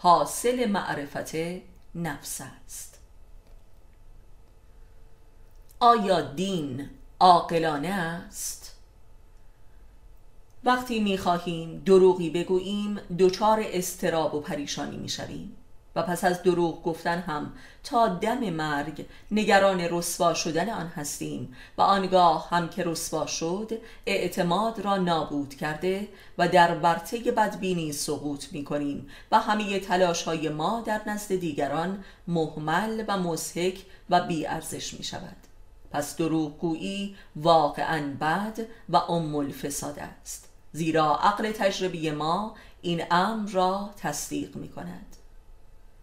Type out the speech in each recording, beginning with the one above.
حاصل معرفت نفس است. آیا دین عاقلانه است؟ وقتی می‌خواهیم دروغی بگوییم دچار استراب و پریشانی می‌شویم. و پس از دروغ گفتن هم تا دم مرگ نگران رسوا شدن آن هستیم و آنگاه هم که رسوا شد اعتماد را نابود کرده و در ورطه بدبینی سقوط می کنیم و همه تلاش های ما در نزد دیگران محمل و مسحک و بیارزش می شود پس دروغگویی واقعا بد و ام الفساد است. زیرا عقل تجربی ما این امر را تصدیق می کند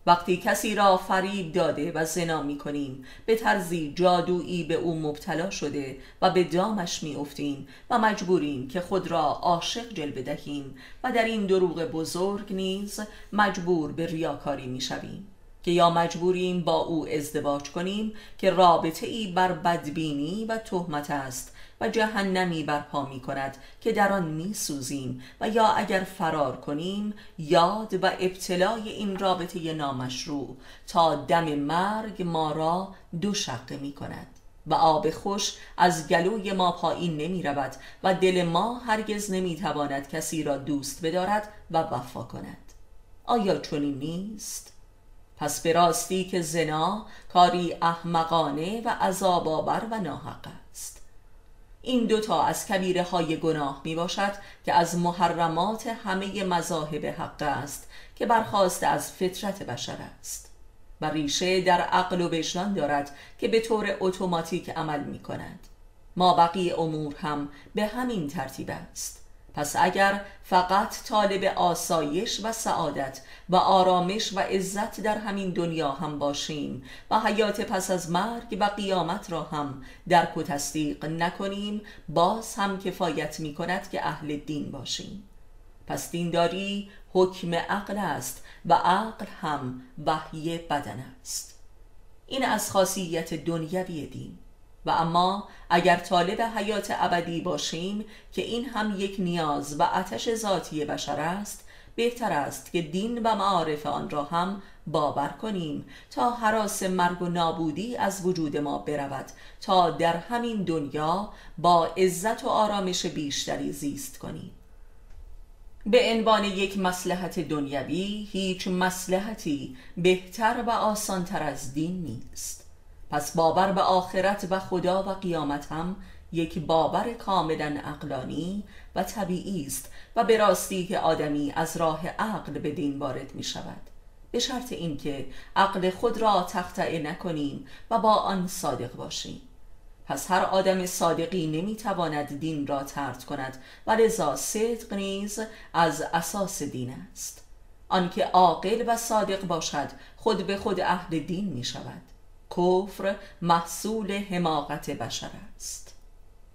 وقتی کسی را فریب داده و زنا می کنیم به طرزی جادویی به او مبتلا شده و به دامش می افتیم و مجبوریم که خود را عاشق جلوه دهیم و در این دروغ بزرگ نیز مجبور به ریاکاری می شویم که یا مجبوریم با او ازدواج کنیم که رابطه ای بر بدبینی و تهمت است و جهنمی برپا می کند که در آن می سوزیم و یا اگر فرار کنیم یاد و ابتلای این رابطه نامشروع تا دم مرگ ما را دو شقه می کند و آب خوش از گلوی ما پایین نمی رود و دل ما هرگز نمی تواند کسی را دوست بدارد و وفا کند آیا چنین نیست؟ پس به راستی که زنا کاری احمقانه و عذاب آور و ناحق است. این دوتا از کبیره های گناه می باشد که از محرمات همه مذاهب حق است که برخواست از فطرت بشر است و ریشه در عقل و وجدان دارد که به طور اتوماتیک عمل می کند ما بقیه امور هم به همین ترتیب است. پس اگر فقط طالب آسایش و سعادت و آرامش و عزت در همین دنیا هم باشیم و حیات پس از مرگ و قیامت را هم درک و تصدیق نکنیم باز هم کفایت می کند که اهل دین باشیم. پس دینداری حکم عقل است و عقل هم وحی بدن است. این از خاصیت دنیوی دین. و اما اگر طالب حیات ابدی باشیم که این هم یک نیاز و آتش ذاتی بشر است بهتر است که دین و معارف آن را هم باور کنیم تا حراس مرگ و نابودی از وجود ما برود تا در همین دنیا با عزت و آرامش بیشتری زیست کنیم. به عنوان یک مسلحت دنیوی هیچ مسلحتی بهتر و آسانتر از دین نیست. پس باور به آخرت و خدا و قیامت هم یک باور کاملا اقلانی و طبیعی است و به راستی که آدمی از راه عقل به دین وارد می شود به شرط اینکه عقل خود را تخطئه نکنیم و با آن صادق باشیم. پس هر آدم صادقی نمی‌تواند دین را ترد کند و لذا صدق نیز از اساس دین است. آنکه عاقل و صادق باشد خود به خود اهل دین می شود کفر محصول حماقت بشر است.